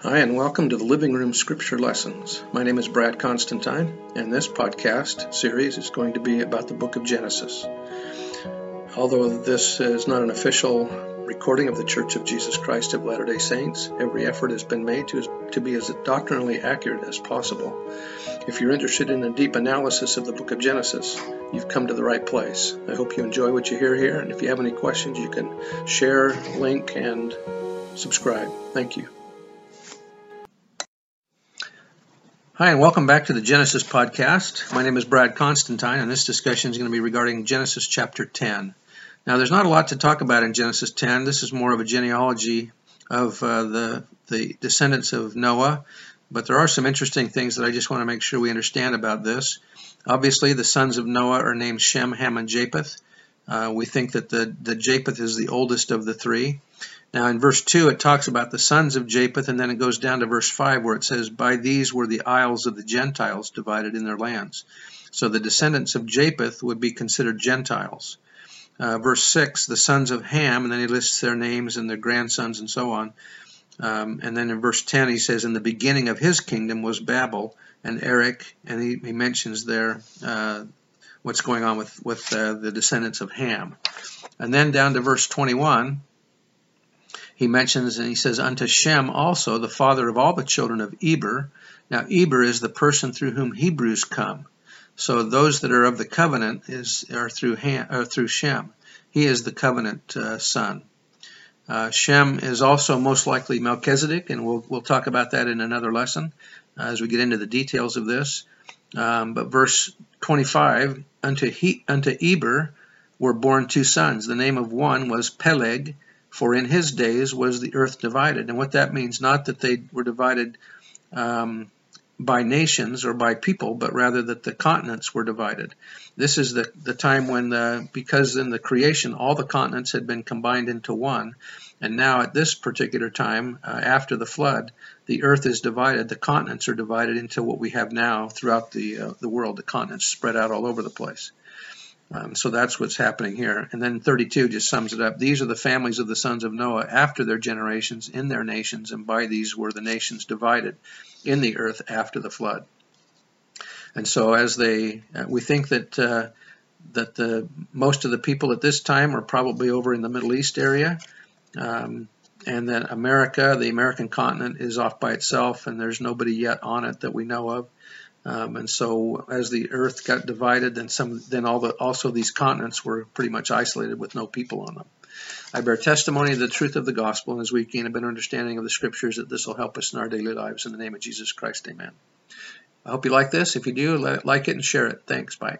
Hi, and welcome to the Living Room Scripture Lessons. My name is Brad Constantine, and this podcast series is going to be about the book of Genesis. Although this is not an official recording of the Church of Jesus Christ of Latter day Saints, every effort has been made to, to be as doctrinally accurate as possible. If you're interested in a deep analysis of the book of Genesis, you've come to the right place. I hope you enjoy what you hear here, and if you have any questions, you can share, link, and subscribe. Thank you. Hi, and welcome back to the Genesis podcast. My name is Brad Constantine, and this discussion is going to be regarding Genesis chapter 10. Now, there's not a lot to talk about in Genesis 10. This is more of a genealogy of uh, the, the descendants of Noah, but there are some interesting things that I just want to make sure we understand about this. Obviously, the sons of Noah are named Shem, Ham, and Japheth. Uh, we think that the, the Japheth is the oldest of the three. Now, in verse 2, it talks about the sons of Japheth, and then it goes down to verse 5 where it says, By these were the isles of the Gentiles divided in their lands. So the descendants of Japheth would be considered Gentiles. Uh, verse 6, the sons of Ham, and then he lists their names and their grandsons and so on. Um, and then in verse 10, he says, In the beginning of his kingdom was Babel and Erech, and he, he mentions there uh, what's going on with, with uh, the descendants of Ham. And then down to verse 21, he mentions and he says, Unto Shem also, the father of all the children of Eber. Now, Eber is the person through whom Hebrews come. So those that are of the covenant is are through Ham, or through Shem. He is the covenant uh, son. Uh, Shem is also most likely Melchizedek, and we'll we'll talk about that in another lesson uh, as we get into the details of this. Um, but verse 25, unto he, unto Eber were born two sons. The name of one was Peleg, for in his days was the earth divided. And what that means, not that they were divided um, by nations or by people, but rather that the continents were divided. This is the, the time when, the, because in the creation all the continents had been combined into one, and now at this particular time, uh, after the flood, the earth is divided. The continents are divided into what we have now throughout the, uh, the world. The continents spread out all over the place. Um, so that's what's happening here. And then 32 just sums it up. These are the families of the sons of Noah after their generations in their nations, and by these were the nations divided in the earth after the flood. And so as they, uh, we think that uh, that the most of the people at this time are probably over in the Middle East area, um, and that America, the American continent, is off by itself, and there's nobody yet on it that we know of. Um, and so as the earth got divided, then some, then all the, also these continents were pretty much isolated with no people on them. I bear testimony of the truth of the gospel, and as we gain a better understanding of the scriptures, that this will help us in our daily lives. In the name of Jesus Christ, amen. I hope you like this. If you do, like it and share it. Thanks. Bye.